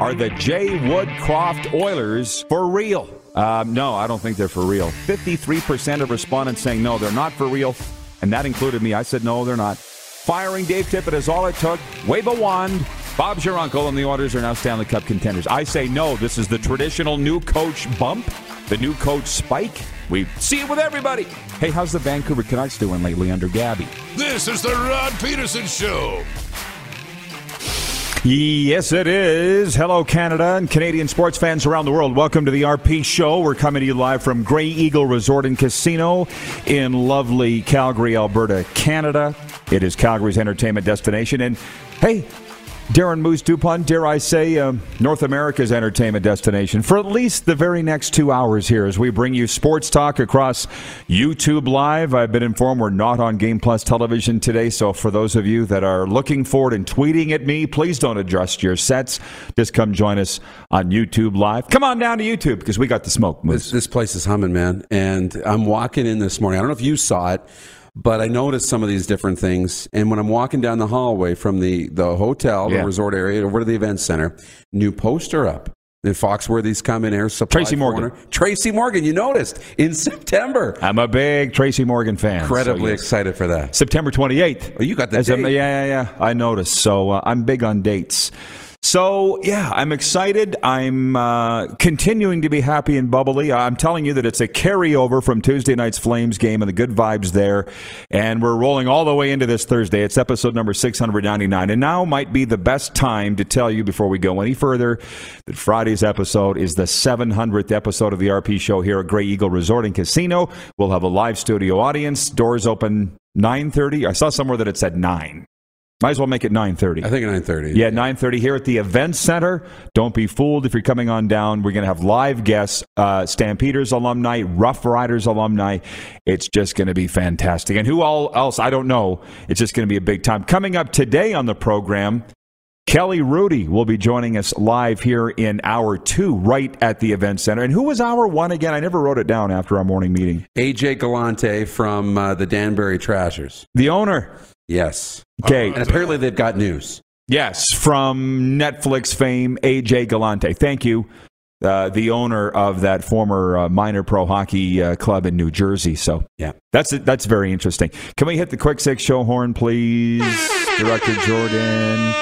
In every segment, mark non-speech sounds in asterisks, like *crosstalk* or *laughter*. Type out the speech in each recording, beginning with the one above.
Are the Jay Woodcroft Oilers for real? Um, no, I don't think they're for real. 53% of respondents saying no, they're not for real. And that included me. I said no, they're not. Firing Dave Tippett is all it took. Wave a wand. Bob's your uncle, and the Oilers are now Stanley Cup contenders. I say no. This is the traditional new coach bump, the new coach spike. We see it with everybody. Hey, how's the Vancouver Canucks doing lately under Gabby? This is the Rod Pedersen Show. Yes, it is. Hello, Canada and Canadian sports fans around the world. Welcome to the RP Show. We're coming to you live from Grey Eagle Resort and Casino in lovely Calgary, Alberta, Canada. It is Calgary's entertainment destination. And hey, Darren Moose Dupont, dare I say, uh, North America's entertainment destination for at least the very next two hours here as we bring you sports talk across YouTube Live. I've been informed we're not on Game Plus television today, so for those of you that are looking forward and tweeting at me, please don't adjust your sets. Just come join us on YouTube Live. Come on down to YouTube because we got the smoke. Moose. This, this place is humming, man. And I'm walking in this morning. I don't know if you saw it. But I noticed some of these different things, and when I'm walking down the hallway from the the hotel, Yeah. the resort area, over to the event center, new poster up. The Foxworthy's coming air supply. Tracy Morgan. corner. Tracy Morgan, you noticed in *laughs* September. I'm a big Tracy Morgan fan. so Incredibly yes. excited for that. September 28th. Oh, you got that? As a- date. yeah, yeah, yeah. I noticed. So uh, I'm big on dates. So yeah, I'm excited. I'm uh, continuing to be happy and bubbly. I'm telling you that it's a carryover from Tuesday night's Flames game and the good vibes there, and we're rolling all the way into this Thursday. It's episode number 699, and now might be the best time to tell you before we go any further that Friday's episode is the 700th episode of the RP Show here at Grey Eagle Resort and Casino. We'll have a live studio audience. Doors open 9:30. I saw somewhere that it said nine. Might as well make it 9:30. I think 9:30. Yeah, 9:30 here at the Event Center. Don't be fooled if you're coming on down. We're going to have live guests, uh, Stampeders alumni, Rough Riders alumni. It's just going to be fantastic. And who all else? I don't know. It's just going to be a big time. Coming up today on the program, Kelly Rudy will be joining us live here in hour two, right at the Event Center. And who was hour one again? I never wrote it down after our morning meeting. AJ Galante from uh, the Danbury Trashers. The owner. Yes. Okay. And apparently they've got news. Yes, from Netflix fame, AJ Galante. Thank you. Uh, the owner of that former uh, minor pro hockey uh, club in New Jersey. So Yeah. that's that's very interesting. Can we hit the quick six show horn, please, Director Jordan?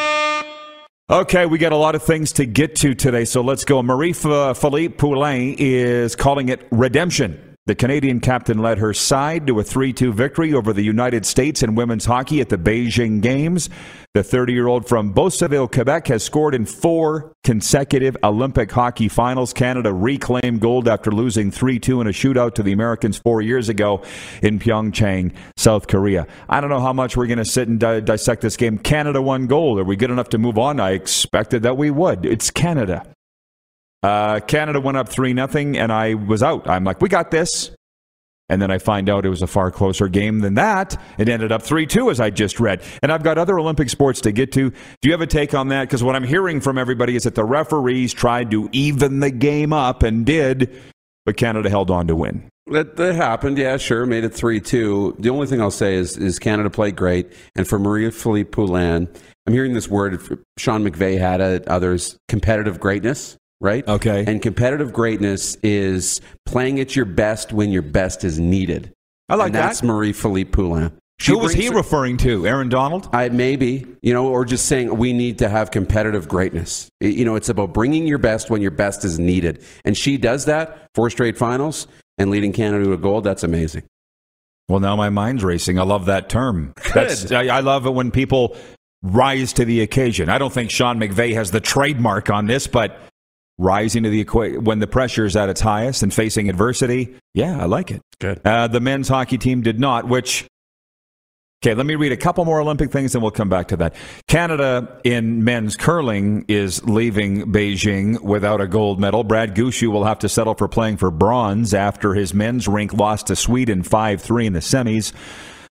Okay, we got a lot of things to get to today, so let's go. Marie Philip Poulin is calling it redemption. The Canadian captain led her side to a 3 2 victory over the United States in women's hockey at the Beijing Games. The 30 year old from Beauceville, Quebec, has scored in four consecutive Olympic hockey finals. Canada reclaimed gold after losing 3 2 in a shootout to the Americans four years ago in Pyeongchang, South Korea. I don't know how much we're going to sit and di- dissect this game. Canada won gold. Are we good enough to move on? I expected that we would. It's Canada. Uh, Canada went up 3 nothing, and I was out. I'm like, we got this. And then I find out it was a far closer game than that. It ended up 3 2, as I just read. And I've got other Olympic sports to get to. Do you have a take on that? Because what I'm hearing from everybody is that the referees tried to even the game up and did, but Canada held on to win. That, that happened, yeah, sure. Made it 3 2. The only thing I'll say is, is Canada played great. And for Maria Philip Poulin, I'm hearing this word, Sean McVay had it, others, competitive greatness, right? Okay. And competitive greatness is playing at your best when your best is needed. I like and that's. Marie Philip Poulin. Who was he her- referring to? Aaron Donald? I maybe, you know, or just saying we need to have competitive greatness. You know, it's about bringing your best when your best is needed. And she does that, four straight finals and leading Canada to gold. That's amazing. Well, now my mind's racing. I love that term. I, I love it when people rise to the occasion. I don't think Sean McVay has the trademark on this, but rising to the equa- when the pressure is at its highest and facing adversity, yeah, I like it. Good. Uh, the men's hockey team did not, which. Okay, let me read a couple more Olympic things and we'll come back to that. Canada in men's curling is leaving Beijing without a gold medal. Brad Gushue will have to settle for playing for bronze after his men's rink lost to Sweden 5 3 in the semis.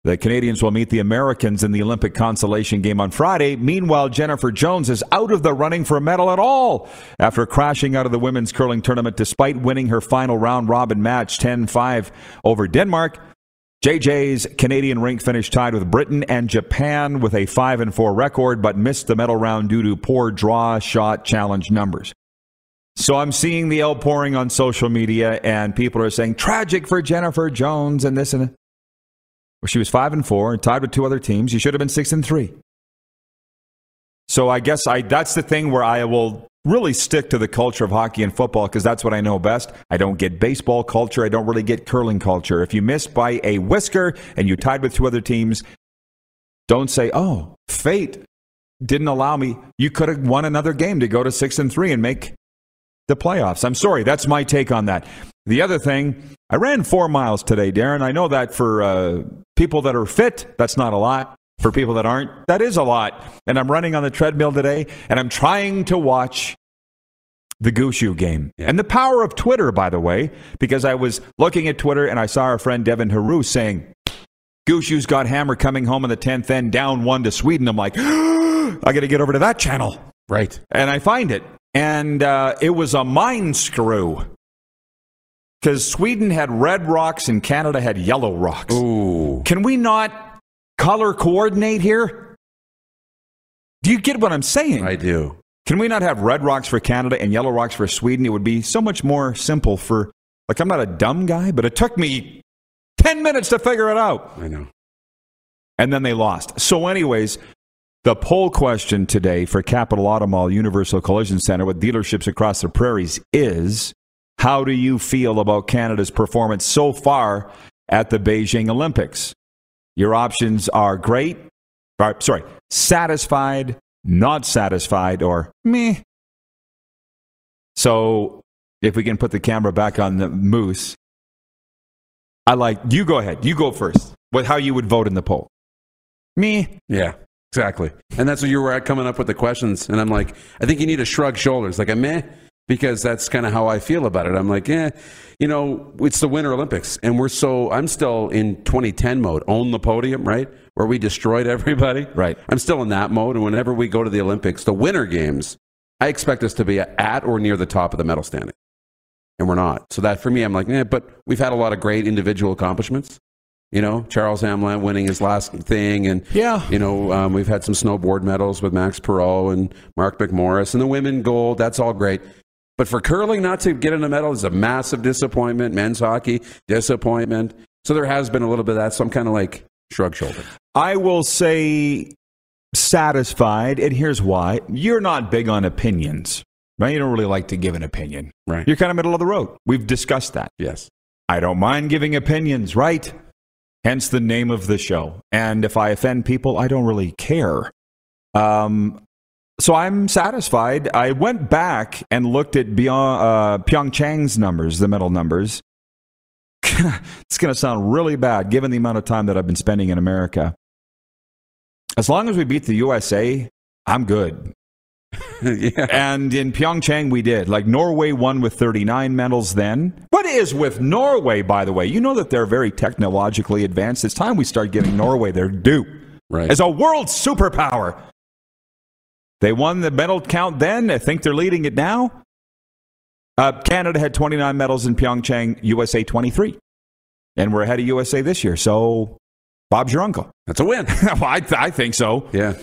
The Canadians will meet the Americans in the Olympic consolation game on Friday. Meanwhile, Jennifer Jones is out of the running for a medal at all after crashing out of the women's curling tournament despite winning her final round robin match 10 5 over Denmark. JJ's Canadian rink finished tied with Britain and Japan with a 5 and 4 record, but missed the medal round due to poor draw shot challenge numbers. So I'm seeing the outpouring on social media, and people are saying tragic for Jennifer Jones and this and that. Well, she was five and four and tied with two other teams. You should have been six and three. So I guess I that's the thing where I will really stick to the culture of hockey and football because that's what I know best. I don't get baseball culture. I don't really get curling culture. If you miss by a whisker and you tied with two other teams, don't say, "Oh, fate didn't allow me." You could have won another game to go to six and three and make the playoffs. I'm sorry. That's my take on that. The other thing, I ran four miles today, Darren. I know that for uh, people that are fit, that's not a lot. For people that aren't, that is a lot. And I'm running on the treadmill today, and I'm trying to watch the Gushue game. Yeah. And the power of Twitter, by the way, because I was looking at Twitter and I saw our friend Devin Heroux saying, Gushue's got hammer coming home in the 10th end, down one to Sweden. I'm like, *gasps* I got to get over to that channel. Right. And I find it. And uh, it was a mind screw because Sweden had red rocks and Canada had yellow rocks. Ooh. Can we not color coordinate here? Do you get what I'm saying? I do. Can we not have red rocks for Canada and yellow rocks for Sweden? It would be so much more simple for, like, I'm not a dumb guy, but it took me 10 minutes to figure it out. I know. And then they lost. So, anyways, the poll question today for Capital Auto Mall Universal Collision Center with dealerships across the prairies is how do you feel about Canada's performance so far at the Beijing Olympics? Your options are great, or, sorry, satisfied, not satisfied, or meh. So if we can put the camera back on the moose, I like you go ahead. You go first with how you would vote in the poll. Me. Yeah. Exactly. And that's what you were at coming up with the questions. And I'm like, I think you need to shrug shoulders. Like, a meh because that's kind of how I feel about it. I'm like, yeah, you know, it's the Winter Olympics, and we're so I'm still in 2010 mode, own the podium, right, where we destroyed everybody. Right. I'm still in that mode, and whenever we go to the Olympics, the Winter Games, I expect us to be at or near the top of the medal standing, and we're not. So that for me, I'm like, yeah, but we've had a lot of great individual accomplishments. You know, Charles Hamelin winning his last thing, and yeah, you know, um, we've had some snowboard medals with Max Parrot and Mark McMorris, and the women gold. That's all great. But for curling not to get in a medal is a massive disappointment. Men's hockey, disappointment. So there has been a little bit of that. So I'm kind of like shrug shoulder. I will say satisfied, and here's why. You're not big on opinions, right? You don't really like to give an opinion. Right. You're kind of middle of the road. We've discussed that. Yes. I don't mind giving opinions, right? Hence the name of the show. And if I offend people, I don't really care. Um, so I'm satisfied. I went back and looked at beyond, uh, Pyeongchang's numbers, the medal numbers. *laughs* it's going to sound really bad given the amount of time that I've been spending in America. As long as we beat the USA, I'm good. *laughs* yeah. And in Pyeongchang, we did. Like Norway won with 39 medals then. What is with Norway, by the way? You know that they're very technologically advanced. It's time we start giving *laughs* Norway their due. Right. As a world superpower. They won the medal count then. I think they're leading it now. Uh, Canada had 29 medals in Pyeongchang, USA 23. And we're ahead of USA this year. So Bob's your uncle. That's a win. *laughs* well, I, th- I, think so. Yeah.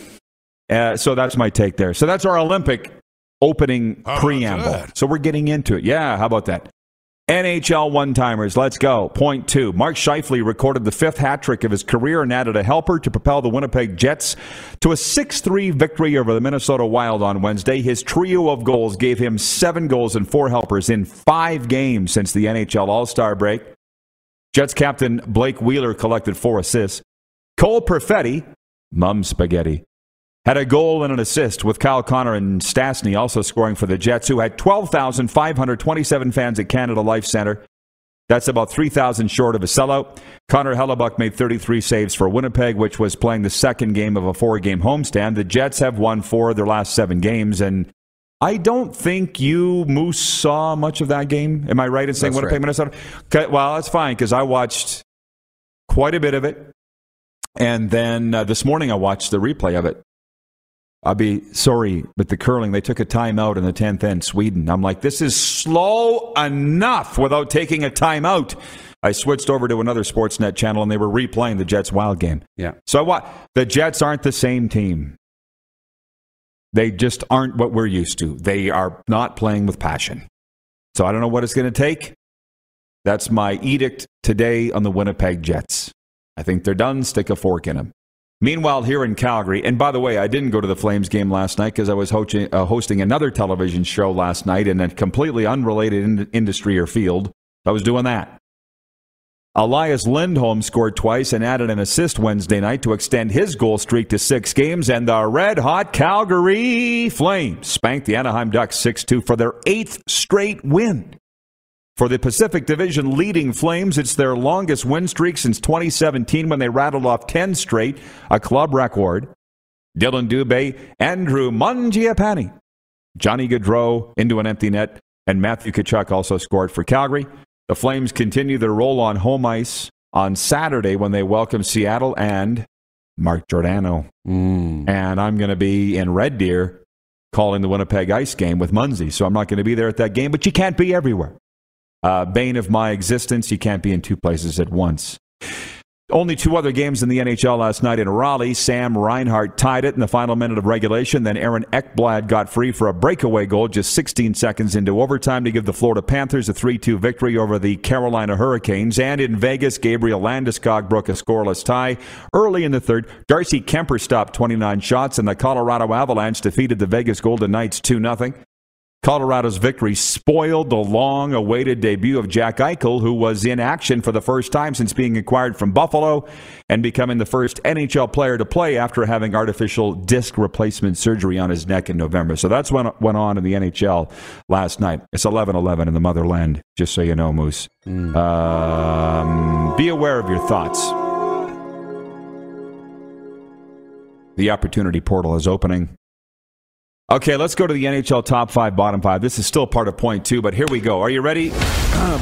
Uh, so that's my take there. So that's our Olympic opening preamble. So we're getting into it. Yeah, how about that? NHL one timers, let's go. Point two. Mark Scheifele recorded the fifth hat trick of his career and added a helper to propel the Winnipeg Jets to a 6 3 victory over the Minnesota Wild on Wednesday. His trio of goals gave him seven goals and four helpers in five games since the NHL All Star break. Jets captain Blake Wheeler collected four assists. Cole Perfetti, mum spaghetti, had a goal and an assist, with Kyle Connor and Stastny also scoring for the Jets, who had 12,527 fans at Canada Life Center. That's about 3,000 short of a sellout. Connor Hellebuyck made 33 saves for Winnipeg, which was playing the second game of a four game homestand. The Jets have won four of their last seven games, and I don't think you, Moose, saw much of that game. Am I right in saying That's Winnipeg, right. Minnesota? Okay, well, that's fine because I watched quite a bit of it. And then uh, this morning I watched the replay of it. I'll be sorry, but the curling, they took a timeout in the 10th end, Sweden. I'm like, this is slow enough without taking a timeout. I switched over to another Sportsnet channel and they were replaying the Jets Wild game. Yeah. So I wa- the Jets aren't the same team. They just aren't what we're used to. They are not playing with passion. So I don't know what it's going to take. That's my edict today on the Winnipeg Jets. I think they're done. Stick a fork in them. Meanwhile, here in Calgary, and by the way, I didn't go to the Flames game last night because I was hosting, uh, hosting another television show last night in a completely unrelated in- industry or field. I was doing that. Elias Lindholm scored twice and added an assist Wednesday night to extend his goal streak to six games, and the red hot Calgary Flames spanked the Anaheim Ducks 6 2 for their eighth straight win. For the Pacific Division leading Flames, it's their longest win streak since 2017 when they rattled off 10 straight, a club record. Dylan Dubé, Andrew Mangiapane, Johnny Gaudreau into an empty net, and Matthew Tkachuk also scored for Calgary. The Flames continue their roll on home ice on Saturday when they welcome Seattle and Mark Giordano. Mm. And I'm going to be in Red Deer calling the Winnipeg Ice game with Munsey. So I'm not going to be there at that game, but you can't be everywhere. Uh, bane of my existence, you can't be in two places at once. Only two other games in the NHL last night in Raleigh. Sam Reinhart tied it in the final minute of regulation. Then Aaron Ekblad got free for a breakaway goal just 16 seconds into overtime to give the Florida Panthers a 3 2 victory over the Carolina Hurricanes. And in Vegas, Gabriel Landeskog broke a scoreless tie. Early in the third, Darcy Kuemper stopped 29 shots, and the Colorado Avalanche defeated the Vegas Golden Knights 2 0. Colorado's victory spoiled the long awaited debut of Jack Eichel, who was in action for the first time since being acquired from Buffalo and becoming the first NHL player to play after having artificial disc replacement surgery on his neck in November. So that's what went on in the NHL last night. It's 11 11 in the motherland, just so you know, Moose. Um, be aware of your thoughts. The opportunity portal is opening. Okay, let's go to the NHL top five, bottom five. This is still part of point two, but here we go. Are you ready?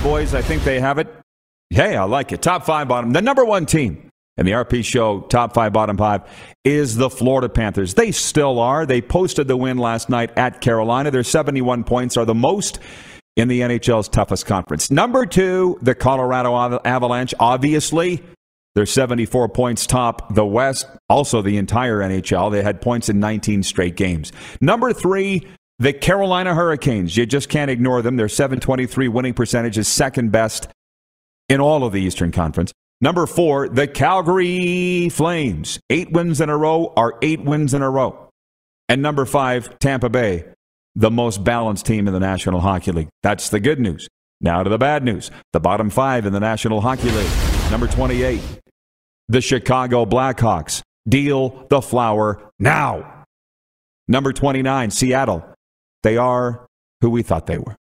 boys, I think they have it. Hey, I like it. Top five, bottom. The number one team in the RP show, top five, bottom five, is the Florida Panthers. They still are. They posted the win last night at Carolina. Their 71 points are the most in the NHL's toughest conference. Number two, the Colorado Avalanche. Obviously, they're 74 points top the West, also the entire NHL. They had points in 19 straight games. Number three, the Carolina Hurricanes. You just can't ignore them. Their 723 winning percentage is second best in all of the Eastern Conference. Number four, the Calgary Flames. Eight wins in a row are eight wins in a row. And number five, Tampa Bay, the most balanced team in the National Hockey League. That's the good news. Now to the bad news. The bottom five in the National Hockey League. Number 28, the Chicago Blackhawks. Deal the flower now. Number 29, Seattle. They are who we thought they were.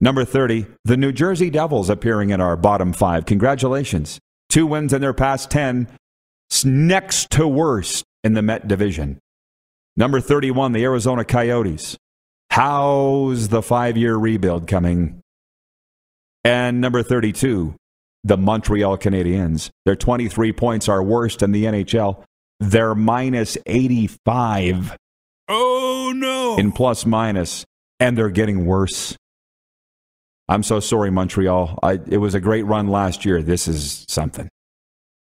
Number 30, the New Jersey Devils appearing in our bottom five. Congratulations. Two wins in their past 10, next to worst in the Met division. Number 31, the Arizona Coyotes. How's the five year rebuild coming? And number 32, the Montreal Canadiens. Their 23 points are worst in the NHL. They're minus 85 Oh, no. in plus minus, and they're getting worse. I'm so sorry, Montreal. I, it was a great run last year. This is something.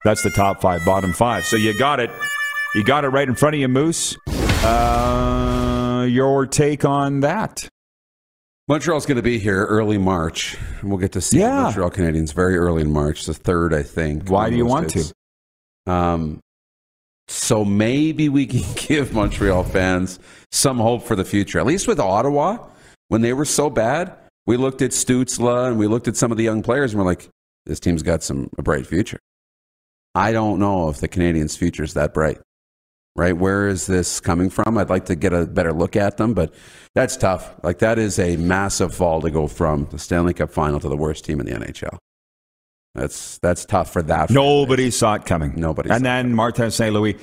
That's the top five, bottom five. So you got it. You got it right in front of you, Moose. Uh, your take on that? Montreal's going to be here early March. and We'll get to see Yeah. the Montreal Canadiens very early in March, the third, I think. Why do you want to? Um, so maybe we *laughs* can give Montreal fans some hope for the future. At least with Ottawa, when they were so bad, we looked at Stutzle and we looked at some of the young players and we're like, this team's got some a bright future. I don't know if the Canadiens' future is that bright. Right? Where is this coming from? I'd like to get a better look at them, but that's tough. Like that is a massive fall to go from the Stanley Cup final to the worst team in the NHL. That's that's tough for that. Nobody saw it coming. Nobody And then Martin St. Louis.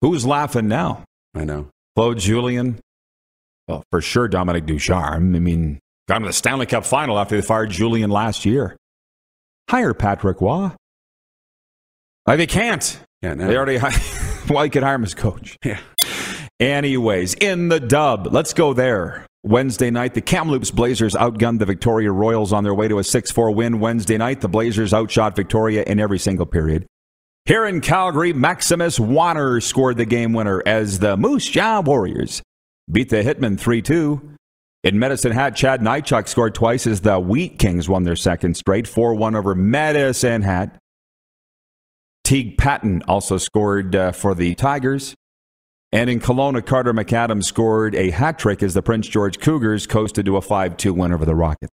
Who's laughing now? I know. Claude Julien? Well, for sure, Dominique Ducharme. I mean, got to the Stanley Cup final after they fired Julien last year. Hire Patrick Roy. They can't. Yeah, no. They already hired. *laughs* well, you could hire him as coach. Yeah. Anyways, in the dub, let's go there. Wednesday night, the Kamloops Blazers outgunned the Victoria Royals on their way to a 6 4 win Wednesday night. The Blazers outshot Victoria in every single period. Here in Calgary, Maximus Wanner scored the game winner as the Moose Jaw Warriors beat the Hitmen 3 2. In Medicine Hat, Chad Nychuk scored twice as the Wheat Kings won their second straight, 4 1 over Medicine Hat. Teague Patton also scored uh, for the Tigers. And in Kelowna, Carter McAdams scored a hat trick as the Prince George Cougars coasted to a 5 2 win over the Rockets.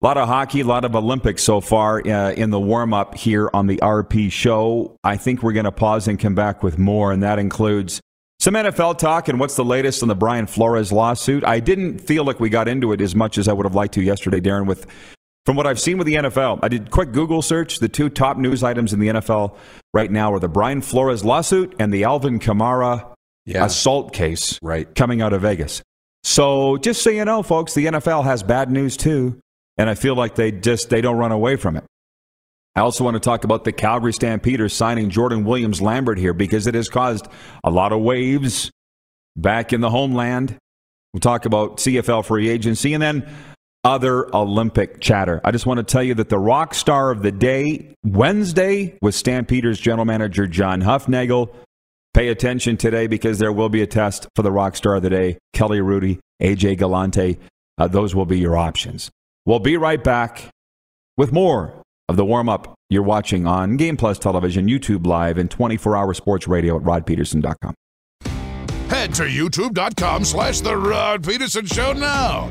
A lot of hockey, a lot of Olympics so far uh, in the warm up here on the RP show. I think we're going to pause and come back with more, and that includes some NFL talk and what's the latest on the Brian Flores lawsuit. I didn't feel like we got into it as much as I would have liked to yesterday, Darren, with from what I've seen with the NFL. I did quick Google search. The two top news items in the NFL right now are the Brian Flores lawsuit and the Alvin Kamara Yeah. assault case Right. coming out of Vegas. So just so you know, folks, the NFL has bad news too, and I feel like they just they don't run away from it. I also want to talk about the Calgary Stampeders signing Jordan Williams Lambert here because it has caused a lot of waves back in the homeland. We'll talk about CFL free agency and then other Olympic chatter. I just want to tell you that the rock star of the day Wednesday was Stampeders general manager John Hufnagel. Pay attention today because there will be a test for the rock star of the day, Kelly Rudy, AJ Galante. Uh, those will be your options. We'll be right back with more of the warm up you're watching on Game Plus Television, YouTube Live, and 24 hour sports radio at rodpedersen.com. Head to youtube.com slash The Rod Pedersen Show now.